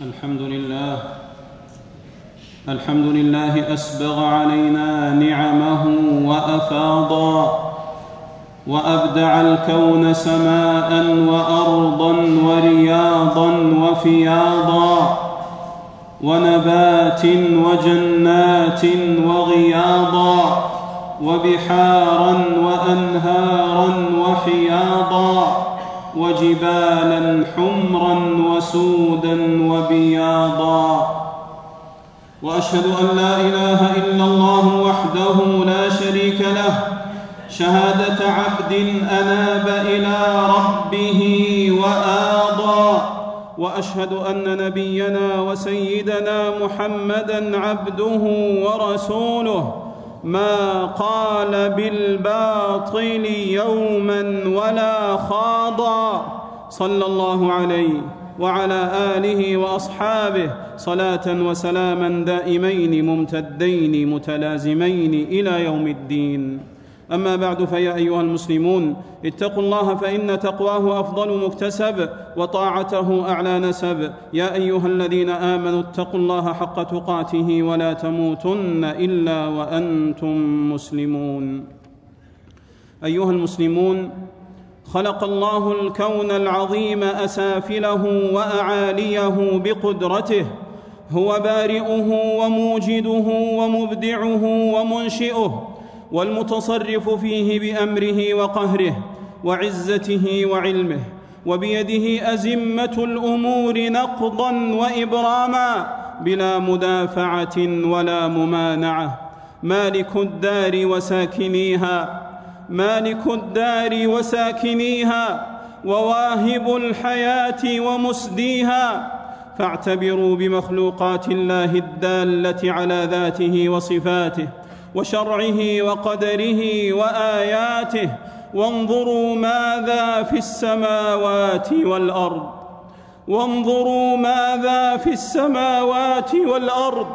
الحمد لله. الحمد لله أسبغ علينا نعمه وأفاضا وأبدع الكون سماء وأرضا ورياضا وفياضا ونبات وجنات وغياضا وبحارا وأنهارا وحياضا وجبالا حمرا وسودا وبياضا. وأشهد أن لا إله إلا الله وحده لا شريك له. شهادة عبد أناب إلى ربه وآضى. وأشهد أن نبينا وسيدنا محمدا عبده ورسوله. ما قال بالباطل يوما ولا خاضا. صلى الله عليه وعلى آله وأصحابه صلاة وسلاما دائمين ممتدين متلازمين إلى يوم الدين. أما بعد فيا أيها المسلمون اتقوا الله فإن تقواه أفضل مكتسب وطاعته أعلى نسب. يا أيها الذين آمنوا اتقوا الله حق تقاته ولا تموتن إلا وأنتم مسلمون. أيها المسلمون خلق الله الكون العظيم أسافله وأعاليه بقدرته. هو بارئه وموجده ومبدعه ومنشئه. والمتصرف فيه بأمره وقهره وعزته وعلمه وبيده أزمة الأمور نقضا وإبراما بلا مدافعة ولا ممانعة. مالك الدار وساكنيها مالك الدار وساكنيها وواهب الحياة ومسديها. فاعتبروا بمخلوقات الله الدالة على ذاته وصفاته وشرعه وقدره وآياته وانظروا ماذا في السماوات والأرض وانظروا ماذا في السماوات والأرض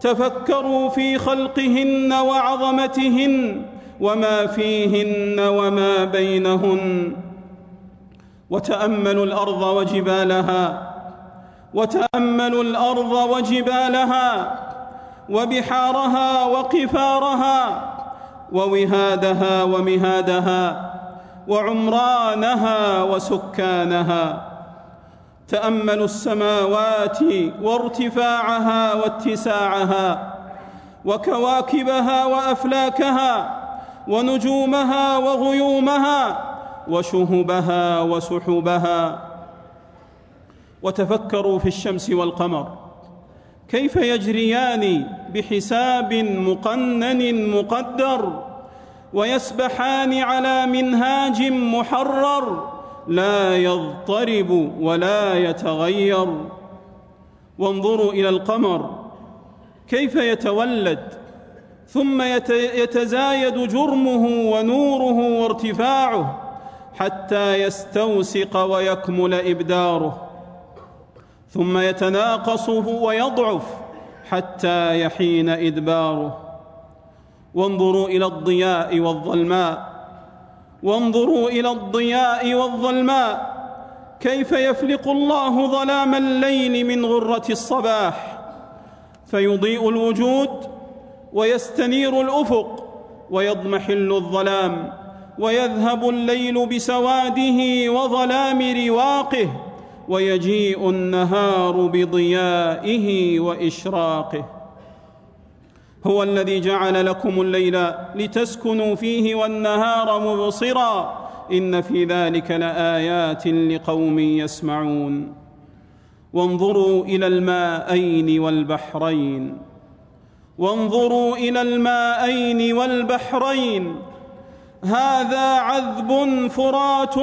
تفكروا في خلقهن وعظمتهن وما فيهن وما بينهن وتأملوا الأرض وجبالها وتأملوا الأرض وجبالها وبحارها وقفارها ووهادها ومهادها وعمرانها وسكانها تاملوا السماوات وارتفاعها واتساعها وكواكبها وأفلاكها ونجومها وغيومها وشهبها وسحبها وتفكروا في الشمس والقمر كيف يجريان بحساب مقنن مقدر ويسبحان على منهاج محرر لا يضطرب ولا يتغير؟ وانظروا إلى القمر كيف يتولد؟ ثم يتزايد جرمه ونوره وارتفاعه حتى يستوسق ويكمل إبداره. ثم يتناقص ويضعف حتى يحين إدباره. وانظروا إلى الضياء والظلماء. وانظروا إلى الضياء والظلماء. كيف يفلق الله ظلام الليل من غرة الصباح؟ فيضيء الوجود ويستنير الأفق ويضمحل الظلام. ويذهب الليل بسواده وظلام رواقه. ويجيء النهار بضيائه وإشراقه. هو الذي جعل لكم الليل لتسكنوا فيه والنهار مبصرا. إن في ذلك لآيات لقوم يسمعون. وانظروا إلى الماءين والبحرين. وانظروا إلى الماءين والبحرين. هذا عذب فرات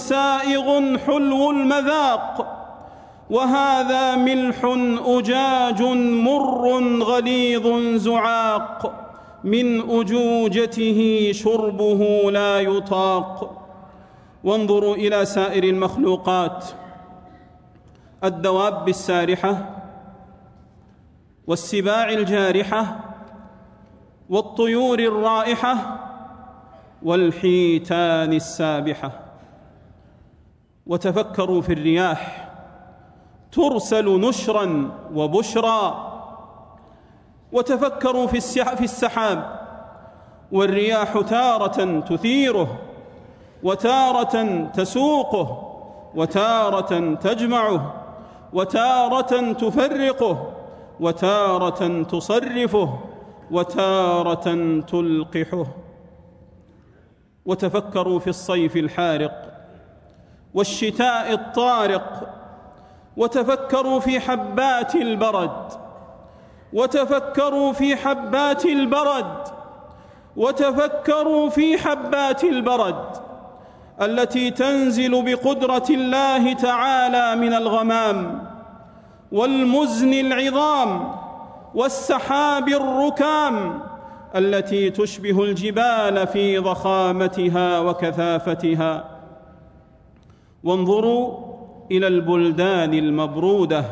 سائغ حلو المذاق وهذا ملح أجاج مر غليظ زعاق من أجوجته شربه لا يطاق. وانظروا إلى سائر المخلوقات. الدواب السارحه والسباع الجارحة والطيور الرائحة والحيتان السابحة. وتفكروا في الرياح. ترسل نشرا وبشرا وتفكروا في السحاب. والرياح تارة تثيره وتارة تسوقه وتارة تجمعه وتارة تفرقه وتارة تصرفه وتارة تلقحه. وتفكروا في الصيف الحارق والشتاء الطارق وتفكروا في حبات البرد وتفكروا في حبات البرد وتفكروا في حبات البرد التي تنزل بقدرة الله تعالى من الغمام والمزن العظام والسحاب الركام التي تشبه الجبال في ضخامتها وكثافتها. وانظروا إلى البلدان المبرودة.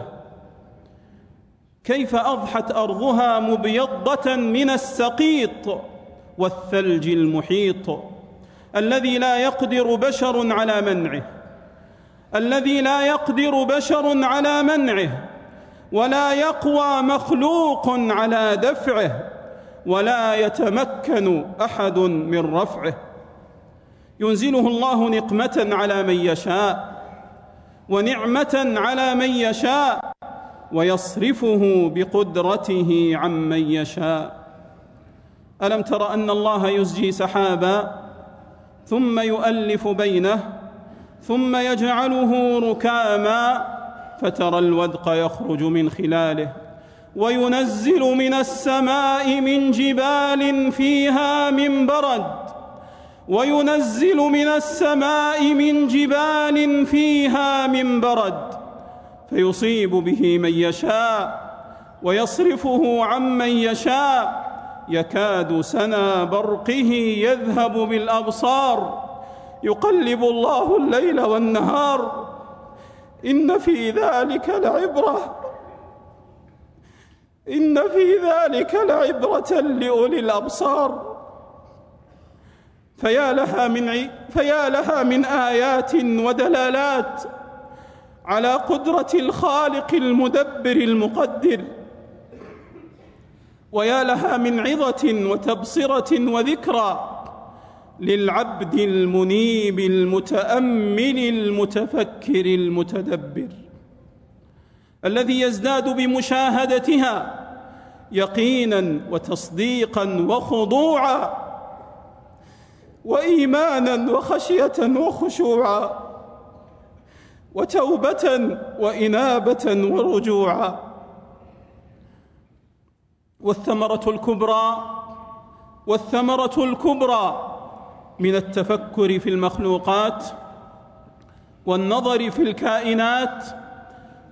كيف أضحت أرضها مبيضة من السقيط والثلج المحيط. الذي لا يقدر بشر على منعه. الذي لا يقدر بشر على منعه. ولا يقوى مخلوق على دفعه. ولا يتمكن أحد من رفعه. ينزله الله نقمة على من يشاء ونعمة على من يشاء ويصرفه بقدرته عمن يشاء. ألم تر أن الله يزجي سحابا ثم يؤلف بينه ثم يجعله ركاما فترى الودق يخرج من خلاله. وينزل من السماء من جبال فيها من برد. وينزل من السماء من جبال فيها من برد. فيصيب به من يشاء ويصرفه عمن يشاء. يكاد سنا برقه يذهب بالأبصار. يقلب الله الليل والنهار. إن في ذلك لعبرة. إن في ذلك لعبرة لأولي الأبصار. فيا لها من فيا لها من آيات ودلالات على قدرة الخالق المدبر المقدر. ويا لها من عظة وتبصرة وذكرى للعبد المنيب المتأمل المتفكر المتدبر. الذي يزداد بمشاهدتها يقينا وتصديقا وخضوعا وإيمانا وخشية وخشوعا وتوبة وإنابة ورجوعا. والثمرة الكبرى والثمرة الكبرى من التفكر في المخلوقات والنظر في الكائنات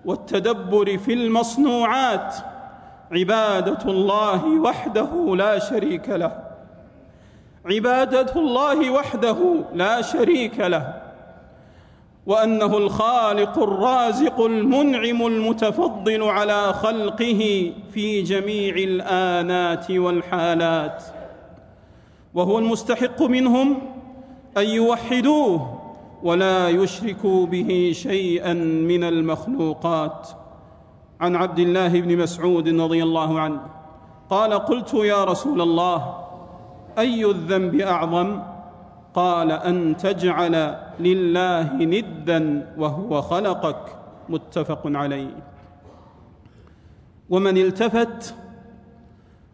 والتدبر في المصنوعات. عباده الله وحده لا شريك له. عباده الله وحده لا شريك له. وأنه الخالق الرازق المنعم المتفضل على خلقه في جميع الآنات والحالات. وهو المستحق منهم أن يوحدوه ولا يشركوا به شيئا من المخلوقات. عن عبد الله بن مسعود رضي الله عنه قال قلت يا رسول الله أي الذنب أعظم؟ قال أن تجعل لله ندا وهو خلقك. متفق عليه. ومن التفت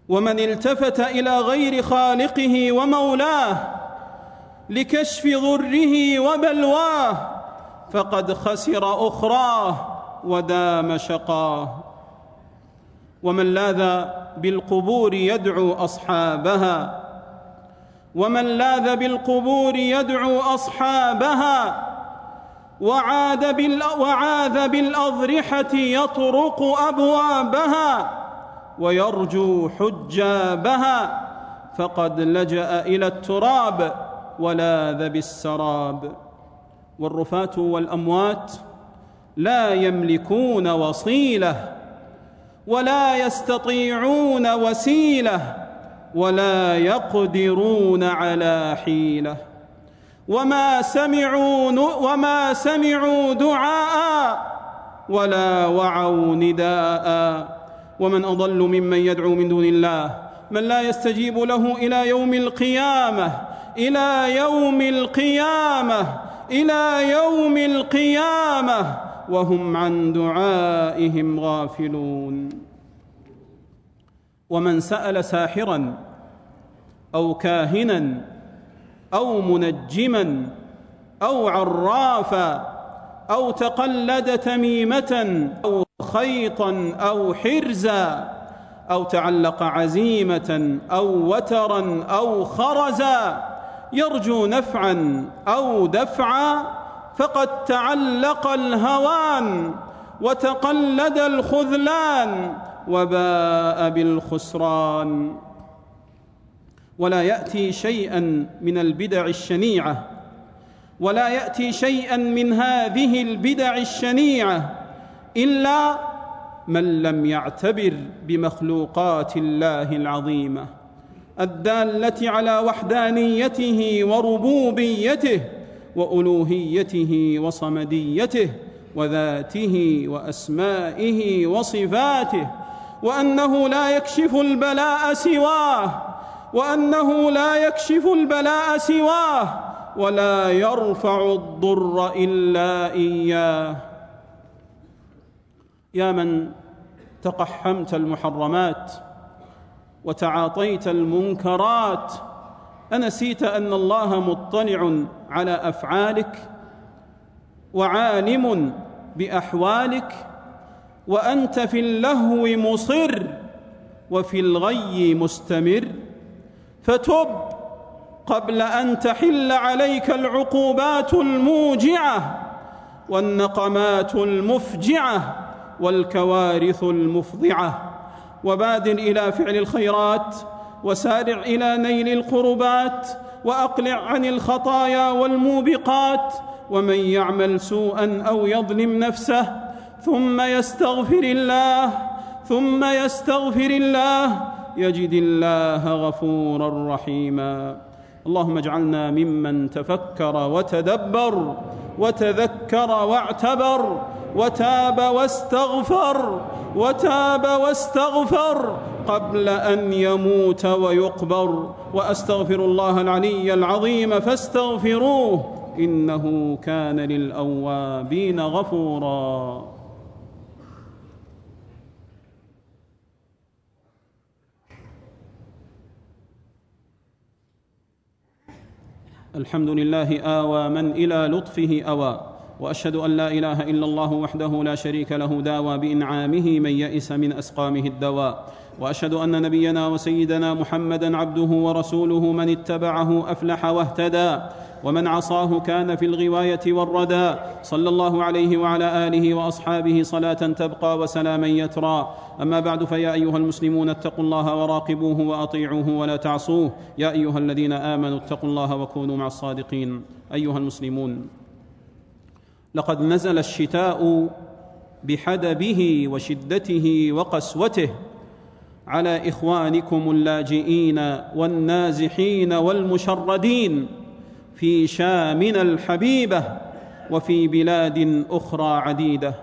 ومن التفت إلى غير خالقه ومولاه لكشف ضره وبلواه فقد خسر أخراه. ودام شقاه. ومن لاذ بالقبور يدعو أصحابها. ومن لاذ بالقبور يدعو أصحابها. وعاد وعاذ بالأضرحة يطرق أبوابها. ويرجو حجابها. فقد لجأ إلى التراب ولاذ بالسراب. والرفاه والأموات لا يملكون وصيلة ولا يستطيعون وسيلة ولا يقدرون على حيلة. وما سمعوا وما سمعوا دعاء ولا وعوا نداء. ومن أضل ممن يدعو من دون الله من لا يستجيب له إلى يوم القيامة إلى يوم القيامة إلى يوم القيامة. وهم عن دعائهم غافلون. ومن سأل ساحرا أو كاهنا أو منجما أو عرافا أو تقلد تميمة أو خيطا أو حرزا أو تعلق عزيمة أو وترا أو خرزا يرجو نفعا أو دفعا فقد تعلق الهوان وتقلد الخذلان وباء بالخسران. ولا يأتي شيئا من البدع الشنيعة ولا يأتي شيئا من هذه البدع الشنيعة إلا من لم يعتبر بمخلوقات الله العظيمة الدالة على وحدانيته وربوبيته وألوهيته وصمديته وذاته وأسمائه وصفاته وأنه لا يكشف البلاء سواه وأنه لا يكشف البلاء سواه ولا يرفع الضر إلا إياه. يا من تقحمت المحرمات وتعاطيت المنكرات انسيت أن الله مطلع على أفعالك وعالم بأحوالك وأنت في اللهو مصر وفي الغي مستمر فتب قبل أن تحل عليك العقوبات الموجعة والنقمات المفجعة والكوارث المفضعة وبادر إلى فعل الخيرات وسارع إلى نيل القربات وأقلع عن الخطايا والموبقات ومن يعمل سوءا أو يظلم نفسه ثم يستغفر الله ثم يستغفر الله يجد الله غفورا رحيما. اللهم اجعلنا ممن تفكر وتدبر وتذكر واعتبر وتاب واستغفر وتاب واستغفر قبل أن يموت ويقبر وأستغفر الله العلي العظيم فاستغفروه إنه كان للأوابين غفورا. الحمد لله آوى من إلى لطفه أوى. وأشهد أن لا إله إلا الله وحده لا شريك له داوى بإنعامه من يئس من أسقامه الدواء. وأشهد أن نبينا وسيدنا محمدا عبده ورسوله من اتبعه أفلح واهتدى ومن عصاه كان في الغواية والردى. صلى الله عليه وعلى آله وأصحابه صلاة تبقى وسلاما يترى. أما بعد فيا أيها المسلمون اتقوا الله وراقبوه وأطيعوه ولا تعصوه. يا أيها الذين آمنوا اتقوا الله وكونوا مع الصادقين. أيها المسلمون. لقد نزل الشتاء بحدبه وشدته وقسوته. على إخوانكم اللاجئين والنازحين والمشردين في شامنا الحبيبة وفي بلاد أخرى عديدة.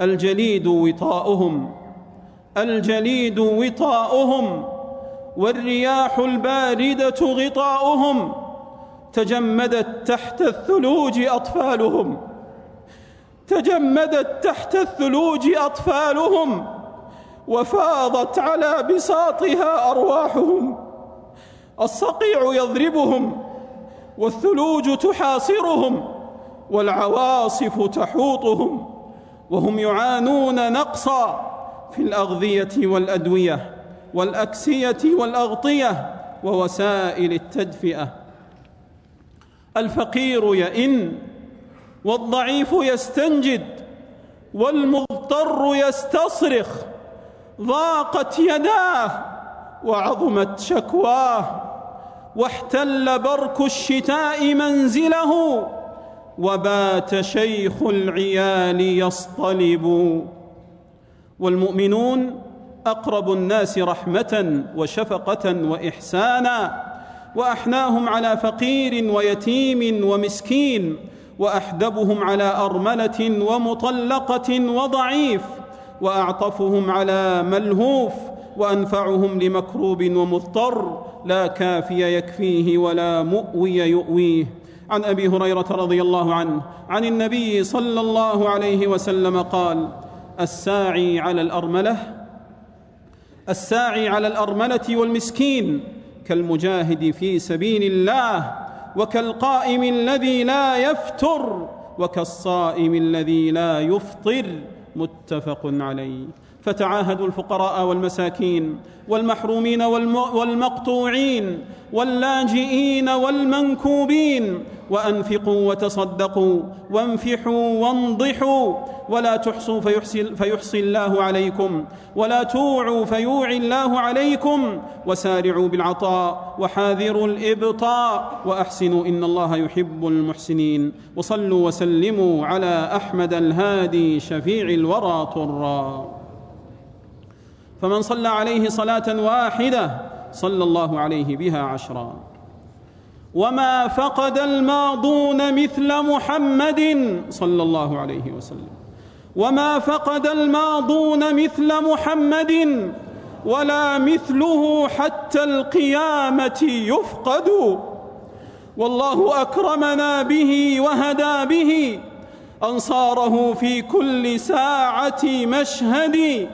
الجليد وطاؤهم الجليد وطاؤهم والرياح الباردة غطاؤهم تجمدت تحت الثلوج أطفالهم. تجمدت تحت الثلوج أطفالهم وفاضت على بساطها أرواحهم. الصقيع يضربهم والثلوج تحاصرهم والعواصف تحوطهم وهم يعانون نقصا في الأغذية والأدوية والأكسية والأغطية ووسائل التدفئة. الفقير يئن والضعيف يستنجد والمضطر يستصرخ ضاقت يداه وعظمت شكواه واحتل برك الشتاء منزله وبات شيخ العيال يصطلب. والمؤمنون أقرب الناس رحمة وشفقة وإحسانا وأحناهم على فقير ويتيم ومسكين وأحدبهم على أرملة ومطلقة وضعيف وأعطفهم على ملهوف وأنفعهم لمكروب ومضطر لا كافي يكفيه ولا مؤوي يؤويه. عن أبي هريرة رضي الله عنه عن النبي صلى الله عليه وسلم قال الساعي على الأرملة الساعي على الأرملة والمسكين كالمجاهد في سبيل الله وكالقائم الذي لا يفتر وكالصائم الذي لا يفطر. متفق عليه. فتعاهدوا الفقراء والمساكين والمحرومين والمقطوعين واللاجئين والمنكوبين وأنفقوا وتصدقوا وانفحوا وانضحوا ولا تحصوا فيحصي, فيحصي الله عليكم ولا توعوا فيوعي الله عليكم وسارعوا بالعطاء وحاذروا الإبطاء وأحسنوا إن الله يحب المحسنين وصلوا وسلموا على أحمد الهادي شفيع الورى طرا. فمن صلى عليه صلاة واحدة صلى الله عليه بها عشرا. وما فقد الماضون مثل محمد صلى الله عليه وسلم. وما فقد الماضون مثل محمد ولا مثله حتى القيامة يفقد. والله أكرمنا به وهدى به. أنصاره في كل ساعة مشهد.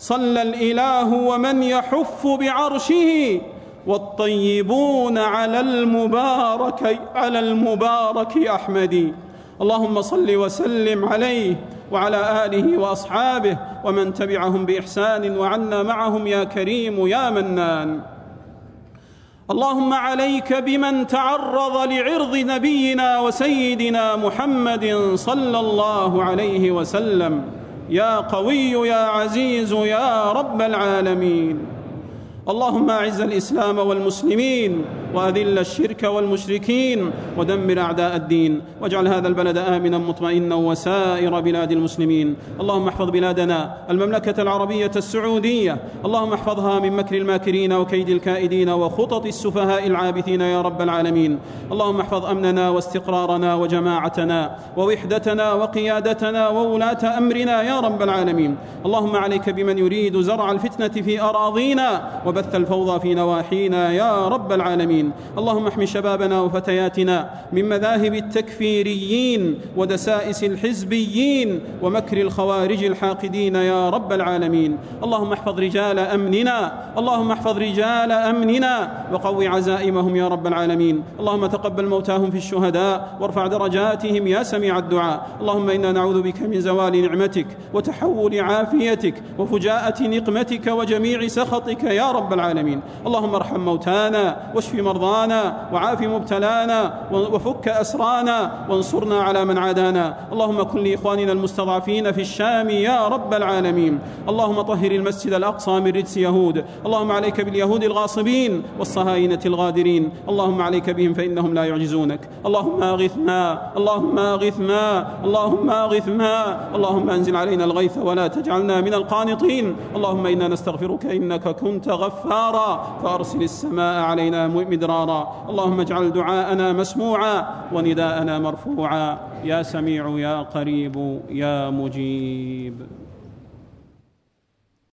صلى الإله ومن يحف بعرشه والطيبون على المبارك على المبارك أحمد. اللهم صل وسلم عليه وعلى آله وأصحابه ومن تبعهم بإحسان وعنا معهم يا كريم يا منان. اللهم عليك بمن تعرض لعرض نبينا وسيدنا محمد صلى الله عليه وسلم. يا قوي يا عزيز يا رب العالمين. اللهم أعز الإسلام والمسلمين وأذل الشرك والمشركين ودمر أعداء الدين واجعل هذا البلد آمنا مطمئنا وسائر بلاد المسلمين. اللهم احفظ بلادنا المملكة العربية السعودية. اللهم احفظها من مكر الماكرين وكيد الكائدين وخطط السفهاء العابثين يا رب العالمين. اللهم احفظ أمننا واستقرارنا وجماعتنا ووحدتنا وقيادتنا وولاة أمرنا يا رب العالمين. اللهم عليك بمن يريد زرع الفتنة في أراضينا وبث الفوضى في نواحينا يا رب العالمين. اللهم احم شبابنا وفتياتنا من مذاهب التكفيريين ودسائس الحزبيين ومكر الخوارج الحاقدين يا رب العالمين. اللهم احفظ رجال أمننا. اللهم احفظ رجال أمننا وقو عزائمهم يا رب العالمين. اللهم تقبل موتاهم في الشهداء وارفع درجاتهم يا سميع الدعاء. اللهم إنا نعوذ بك من زوال نعمتك وتحول عافيتك وفجاءة نقمتك وجميع سخطك يا رب العالمين. اللهم ارحم موتانا واشف مرضانا وعاف مبتلانا وفك أسرانا وانصرنا على من عادانا. اللهم كن لإخواننا المستضعفين في الشام يا رب العالمين. اللهم طهر المسجد الأقصى من رجس يهود. اللهم عليك باليهود الغاصبين والصهاينة الغادرين. اللهم عليك بهم فإنهم لا يعجزونك. اللهم أغثنا اللهم أغثنا اللهم أغثنا. اللهم أنزل علينا الغيث ولا تجعلنا من القانطين. اللهم إنا نستغفرك إنك كنت غفارا. فأرسل السماء علينا مدرارا. اللهم اجعل دعاءنا مسموعا ونداءنا مرفوعا. يا سميع يا قريب يا مجيب.